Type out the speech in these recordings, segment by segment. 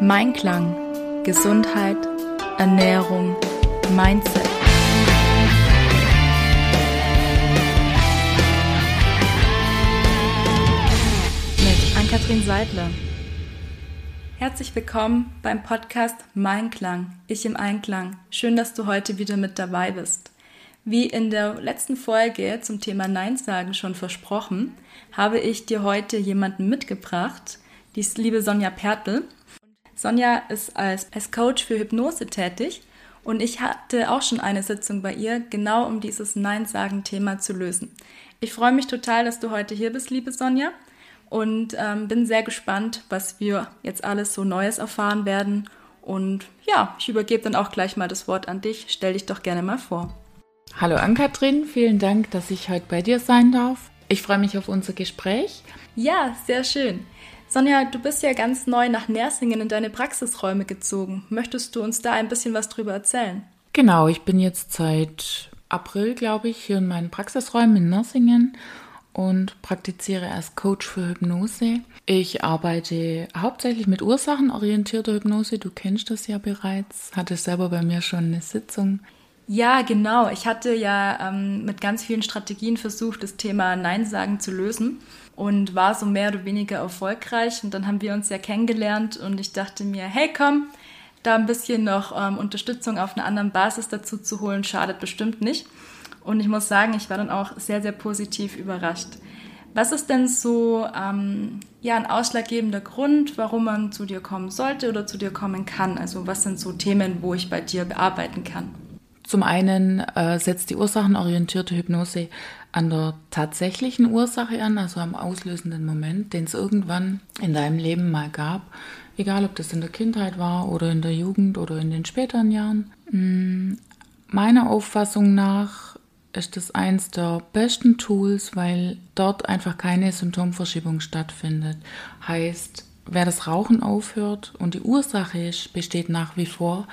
Mein Klang. Gesundheit, Ernährung, Mindset. Mit Ann-Kathrin Seidler. Herzlich willkommen beim Podcast Mein Klang, ich im Einklang. Schön, dass du heute wieder mit dabei bist. Wie in der letzten Folge zum Thema Nein sagen schon versprochen, habe ich dir heute jemanden mitgebracht, die liebe Sonja Pertl. Sonja ist als, als Coach für Hypnose tätig und ich hatte auch schon eine Sitzung bei ihr, genau um dieses Nein-Sagen-Thema zu lösen. Ich freue mich total, dass du heute hier bist, liebe Sonja, und ähm, bin sehr gespannt, was wir jetzt alles so Neues erfahren werden. Und ja, ich übergebe dann auch gleich mal das Wort an dich. Stell dich doch gerne mal vor. Hallo Ann-Kathrin, vielen Dank, dass ich heute bei dir sein darf. Ich freue mich auf unser Gespräch. Ja, sehr schön. Sonja, du bist ja ganz neu nach Nersingen in deine Praxisräume gezogen. Möchtest du uns da ein bisschen was drüber erzählen? Genau, ich bin jetzt seit April, glaube ich, hier in meinen Praxisräumen in Nersingen und praktiziere als Coach für Hypnose. Ich arbeite hauptsächlich mit ursachenorientierter Hypnose. Du kennst das ja bereits. Hatte selber bei mir schon eine Sitzung. Ja, genau. Ich hatte ja ähm, mit ganz vielen Strategien versucht, das Thema Nein sagen zu lösen und war so mehr oder weniger erfolgreich. Und dann haben wir uns ja kennengelernt und ich dachte mir, hey komm, da ein bisschen noch ähm, Unterstützung auf einer anderen Basis dazu zu holen, schadet bestimmt nicht. Und ich muss sagen, ich war dann auch sehr, sehr positiv überrascht. Was ist denn so ähm, ja, ein ausschlaggebender Grund, warum man zu dir kommen sollte oder zu dir kommen kann? Also was sind so Themen, wo ich bei dir bearbeiten kann? Zum einen äh, setzt die ursachenorientierte Hypnose an der tatsächlichen Ursache an, also am auslösenden Moment, den es irgendwann in deinem Leben mal gab, egal ob das in der Kindheit war oder in der Jugend oder in den späteren Jahren. Hm, meiner Auffassung nach ist das eins der besten Tools, weil dort einfach keine Symptomverschiebung stattfindet. Heißt, wer das Rauchen aufhört und die Ursache besteht nach wie vor,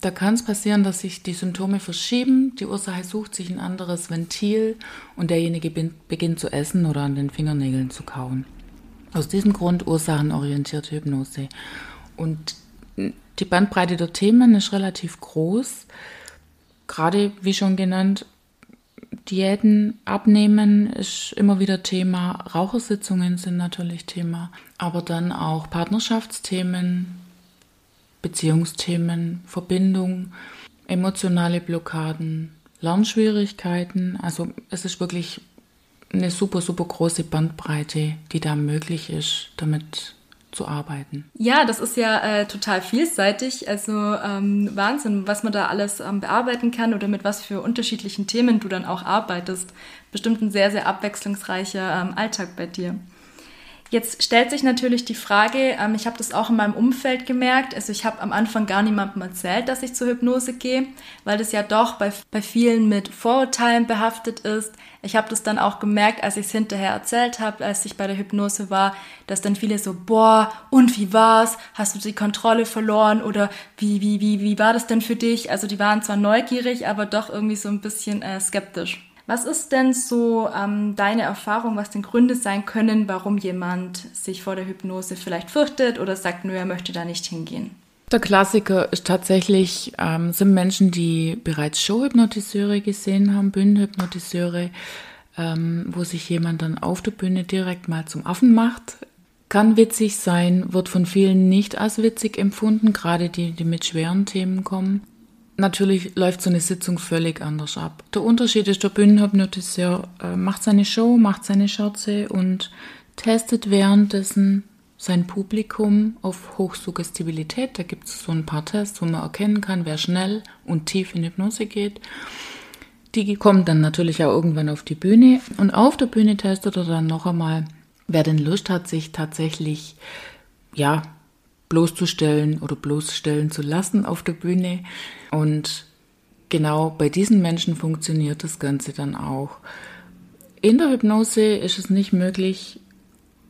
da kann es passieren, dass sich die Symptome verschieben, die Ursache sucht sich ein anderes Ventil und derjenige beginnt zu essen oder an den Fingernägeln zu kauen. Aus diesem Grund ursachenorientierte Hypnose. Und die Bandbreite der Themen ist relativ groß. Gerade, wie schon genannt, Diäten abnehmen ist immer wieder Thema. Rauchersitzungen sind natürlich Thema. Aber dann auch Partnerschaftsthemen, Beziehungsthemen, Verbindung, emotionale Blockaden, Lernschwierigkeiten. Also es ist wirklich eine super, super große Bandbreite, die da möglich ist, damit zu arbeiten. Ja, das ist ja äh, total vielseitig. Also ähm, Wahnsinn, was man da alles ähm, bearbeiten kann oder mit was für unterschiedlichen Themen du dann auch arbeitest. Bestimmt ein sehr, sehr abwechslungsreicher ähm, Alltag bei dir. Jetzt stellt sich natürlich die Frage, ähm, ich habe das auch in meinem Umfeld gemerkt, also ich habe am Anfang gar niemandem erzählt, dass ich zur Hypnose gehe, weil das ja doch bei, bei vielen mit Vorurteilen behaftet ist. Ich habe das dann auch gemerkt, als ich es hinterher erzählt habe, als ich bei der Hypnose war, dass dann viele so, boah, und wie war's? Hast du die Kontrolle verloren? Oder wie, wie, wie, wie war das denn für dich? Also die waren zwar neugierig, aber doch irgendwie so ein bisschen äh, skeptisch. Was ist denn so ähm, deine Erfahrung, was denn Gründe sein können, warum jemand sich vor der Hypnose vielleicht fürchtet oder sagt, nö, er möchte da nicht hingehen? Der Klassiker ist tatsächlich, ähm, sind Menschen, die bereits Showhypnotiseure gesehen haben, Bühnenhypnotiseure, ähm, wo sich jemand dann auf der Bühne direkt mal zum Affen macht. Kann witzig sein, wird von vielen nicht als witzig empfunden, gerade die, die mit schweren Themen kommen. Natürlich läuft so eine Sitzung völlig anders ab. Der Unterschied ist, der Bühnenhypnotiseur äh, macht seine Show, macht seine Scherze und testet währenddessen sein Publikum auf Hochsuggestibilität. Da gibt es so ein paar Tests, wo man erkennen kann, wer schnell und tief in Hypnose geht. Die kommen dann natürlich auch irgendwann auf die Bühne und auf der Bühne testet er dann noch einmal, wer denn Lust hat, sich tatsächlich ja bloßzustellen oder bloßstellen zu lassen auf der Bühne. Und genau bei diesen Menschen funktioniert das Ganze dann auch. In der Hypnose ist es nicht möglich,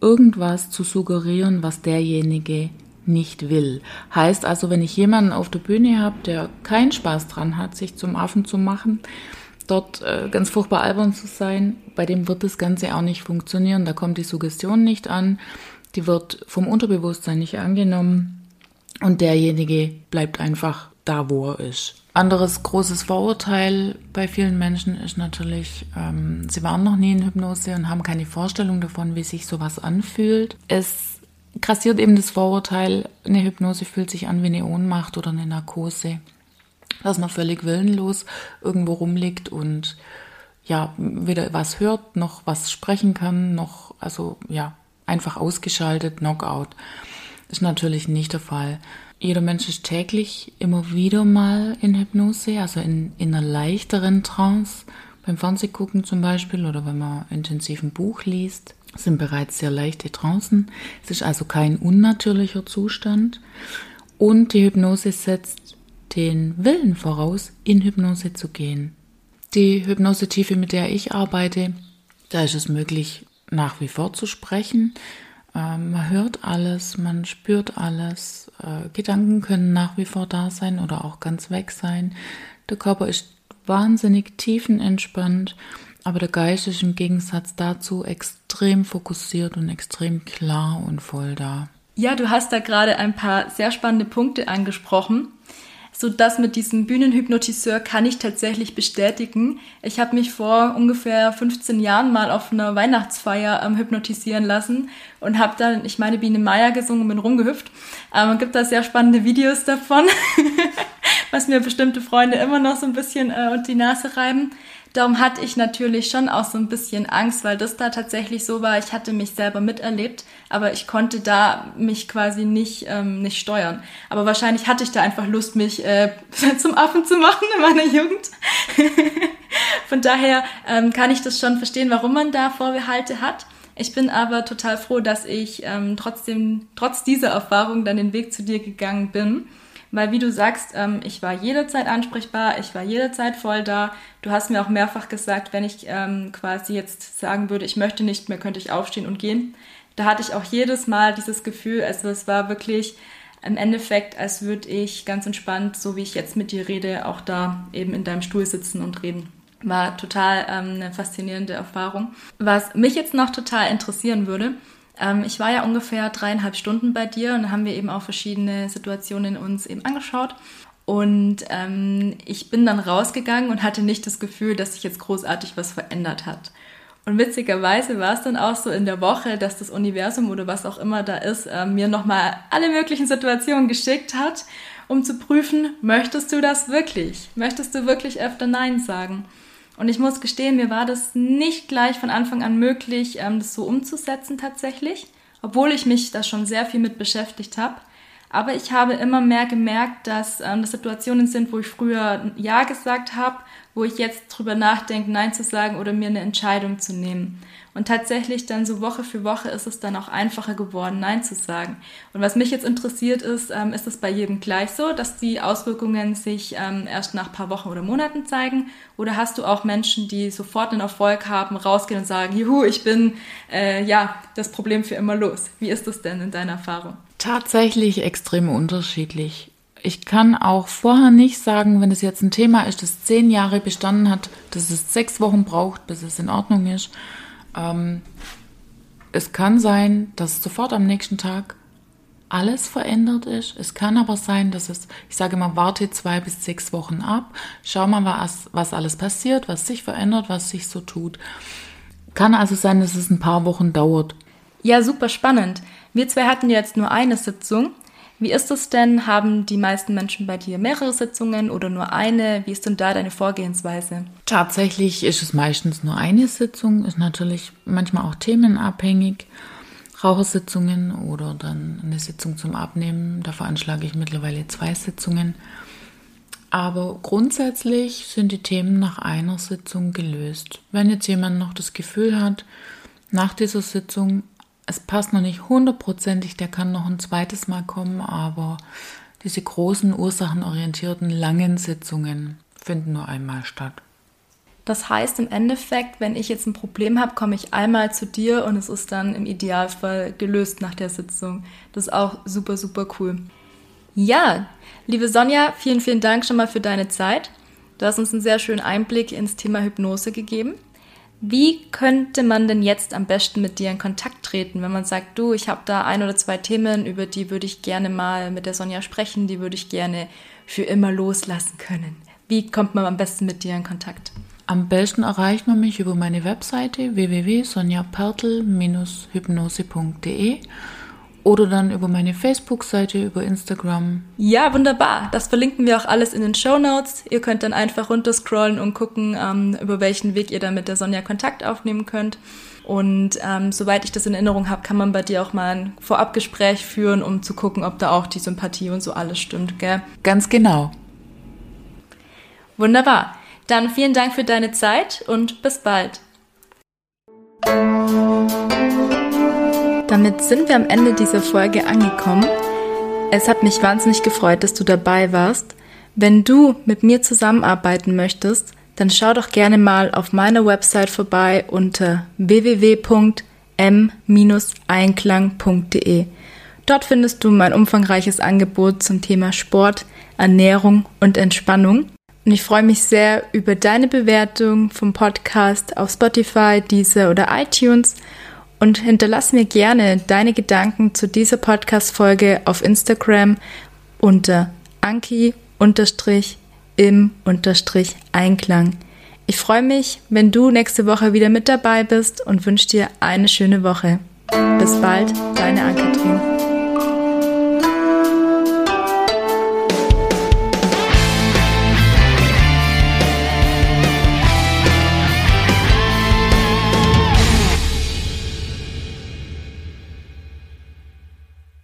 irgendwas zu suggerieren, was derjenige nicht will. Heißt also, wenn ich jemanden auf der Bühne habe, der keinen Spaß dran hat, sich zum Affen zu machen, dort äh, ganz furchtbar albern zu sein, bei dem wird das Ganze auch nicht funktionieren. Da kommt die Suggestion nicht an, die wird vom Unterbewusstsein nicht angenommen und derjenige bleibt einfach da, wo er ist. Anderes großes Vorurteil bei vielen Menschen ist natürlich, ähm, sie waren noch nie in Hypnose und haben keine Vorstellung davon, wie sich sowas anfühlt. Es grassiert eben das Vorurteil, eine Hypnose fühlt sich an wie eine Ohnmacht oder eine Narkose, dass man völlig willenlos irgendwo rumliegt und ja, weder was hört, noch was sprechen kann, noch, also ja, einfach ausgeschaltet, Knockout. Ist natürlich nicht der Fall. Jeder Mensch ist täglich immer wieder mal in Hypnose, also in, in einer leichteren Trance. Beim Fernsehgucken zum Beispiel oder wenn man intensiv ein Buch liest, sind bereits sehr leichte Trancen. Es ist also kein unnatürlicher Zustand. Und die Hypnose setzt den Willen voraus, in Hypnose zu gehen. Die Hypnosetiefe, mit der ich arbeite, da ist es möglich, nach wie vor zu sprechen. Ähm, man hört alles, man spürt alles. Äh, Gedanken können nach wie vor da sein oder auch ganz weg sein. Der Körper ist wahnsinnig tiefenentspannt, aber der Geist ist im Gegensatz dazu extrem fokussiert und extrem klar und voll da. Ja, du hast da gerade ein paar sehr spannende Punkte angesprochen. So das mit diesem Bühnenhypnotiseur kann ich tatsächlich bestätigen. Ich habe mich vor ungefähr 15 Jahren mal auf einer Weihnachtsfeier ähm, hypnotisieren lassen und habe dann, ich meine, Biene Meier gesungen und bin rumgehüpft. Ähm, gibt da sehr spannende Videos davon, was mir bestimmte Freunde immer noch so ein bisschen äh, unter die Nase reiben. Darum hatte ich natürlich schon auch so ein bisschen Angst, weil das da tatsächlich so war. Ich hatte mich selber miterlebt, aber ich konnte da mich quasi nicht, ähm, nicht steuern. Aber wahrscheinlich hatte ich da einfach Lust, mich äh, zum Affen zu machen in meiner Jugend. Von daher ähm, kann ich das schon verstehen, warum man da Vorbehalte hat. Ich bin aber total froh, dass ich ähm, trotzdem, trotz dieser Erfahrung dann den Weg zu dir gegangen bin weil wie du sagst, ähm, ich war jederzeit ansprechbar, ich war jederzeit voll da. Du hast mir auch mehrfach gesagt, wenn ich ähm, quasi jetzt sagen würde, ich möchte nicht mehr, könnte ich aufstehen und gehen. Da hatte ich auch jedes Mal dieses Gefühl, also es war wirklich im Endeffekt, als würde ich ganz entspannt, so wie ich jetzt mit dir rede, auch da eben in deinem Stuhl sitzen und reden. War total ähm, eine faszinierende Erfahrung. Was mich jetzt noch total interessieren würde, ähm, ich war ja ungefähr dreieinhalb Stunden bei dir und haben wir eben auch verschiedene Situationen uns eben angeschaut. Und ähm, ich bin dann rausgegangen und hatte nicht das Gefühl, dass sich jetzt großartig was verändert hat. Und witzigerweise war es dann auch so in der Woche, dass das Universum oder was auch immer da ist, äh, mir nochmal alle möglichen Situationen geschickt hat, um zu prüfen, möchtest du das wirklich? Möchtest du wirklich öfter Nein sagen? Und ich muss gestehen, mir war das nicht gleich von Anfang an möglich, ähm, das so umzusetzen tatsächlich, obwohl ich mich da schon sehr viel mit beschäftigt habe. Aber ich habe immer mehr gemerkt, dass ähm, das Situationen sind, wo ich früher Ja gesagt habe, wo ich jetzt drüber nachdenke, Nein zu sagen oder mir eine Entscheidung zu nehmen. Und tatsächlich dann so Woche für Woche ist es dann auch einfacher geworden, Nein zu sagen. Und was mich jetzt interessiert ist, ähm, ist es bei jedem gleich so, dass die Auswirkungen sich ähm, erst nach paar Wochen oder Monaten zeigen? Oder hast du auch Menschen, die sofort einen Erfolg haben, rausgehen und sagen, juhu, ich bin äh, ja das Problem für immer los? Wie ist das denn in deiner Erfahrung? Tatsächlich extrem unterschiedlich. Ich kann auch vorher nicht sagen, wenn es jetzt ein Thema ist, das zehn Jahre bestanden hat, dass es sechs Wochen braucht, bis es in Ordnung ist ähm, es kann sein, dass sofort am nächsten Tag alles verändert ist. Es kann aber sein, dass es, ich sage mal, warte zwei bis sechs Wochen ab, schau mal, was, was alles passiert, was sich verändert, was sich so tut. Kann also sein, dass es ein paar Wochen dauert. Ja, super spannend. Wir zwei hatten jetzt nur eine Sitzung wie ist es denn? Haben die meisten Menschen bei dir mehrere Sitzungen oder nur eine? Wie ist denn da deine Vorgehensweise? Tatsächlich ist es meistens nur eine Sitzung, ist natürlich manchmal auch themenabhängig. Rauchersitzungen oder dann eine Sitzung zum Abnehmen. Da veranschlage ich mittlerweile zwei Sitzungen. Aber grundsätzlich sind die Themen nach einer Sitzung gelöst. Wenn jetzt jemand noch das Gefühl hat, nach dieser Sitzung es passt noch nicht hundertprozentig, der kann noch ein zweites Mal kommen, aber diese großen ursachenorientierten langen Sitzungen finden nur einmal statt. Das heißt im Endeffekt, wenn ich jetzt ein Problem habe, komme ich einmal zu dir und es ist dann im Idealfall gelöst nach der Sitzung. Das ist auch super, super cool. Ja, liebe Sonja, vielen, vielen Dank schon mal für deine Zeit. Du hast uns einen sehr schönen Einblick ins Thema Hypnose gegeben. Wie könnte man denn jetzt am besten mit dir in Kontakt treten, wenn man sagt, du, ich habe da ein oder zwei Themen, über die würde ich gerne mal mit der Sonja sprechen, die würde ich gerne für immer loslassen können. Wie kommt man am besten mit dir in Kontakt? Am besten erreicht man mich über meine Webseite www.sonjapertl-hypnose.de oder dann über meine Facebook-Seite, über Instagram. Ja, wunderbar. Das verlinken wir auch alles in den Show Notes. Ihr könnt dann einfach runterscrollen und gucken, ähm, über welchen Weg ihr dann mit der Sonja Kontakt aufnehmen könnt. Und ähm, soweit ich das in Erinnerung habe, kann man bei dir auch mal ein Vorabgespräch führen, um zu gucken, ob da auch die Sympathie und so alles stimmt, gell? Ganz genau. Wunderbar. Dann vielen Dank für deine Zeit und bis bald. Damit sind wir am Ende dieser Folge angekommen. Es hat mich wahnsinnig gefreut, dass du dabei warst. Wenn du mit mir zusammenarbeiten möchtest, dann schau doch gerne mal auf meiner Website vorbei unter www.m-einklang.de. Dort findest du mein umfangreiches Angebot zum Thema Sport, Ernährung und Entspannung. Und ich freue mich sehr über deine Bewertung vom Podcast auf Spotify, Deezer oder iTunes und hinterlass mir gerne deine Gedanken zu dieser Podcast-Folge auf Instagram unter anki-im-einklang. Ich freue mich, wenn du nächste Woche wieder mit dabei bist und wünsche dir eine schöne Woche. Bis bald, deine Ankatrin.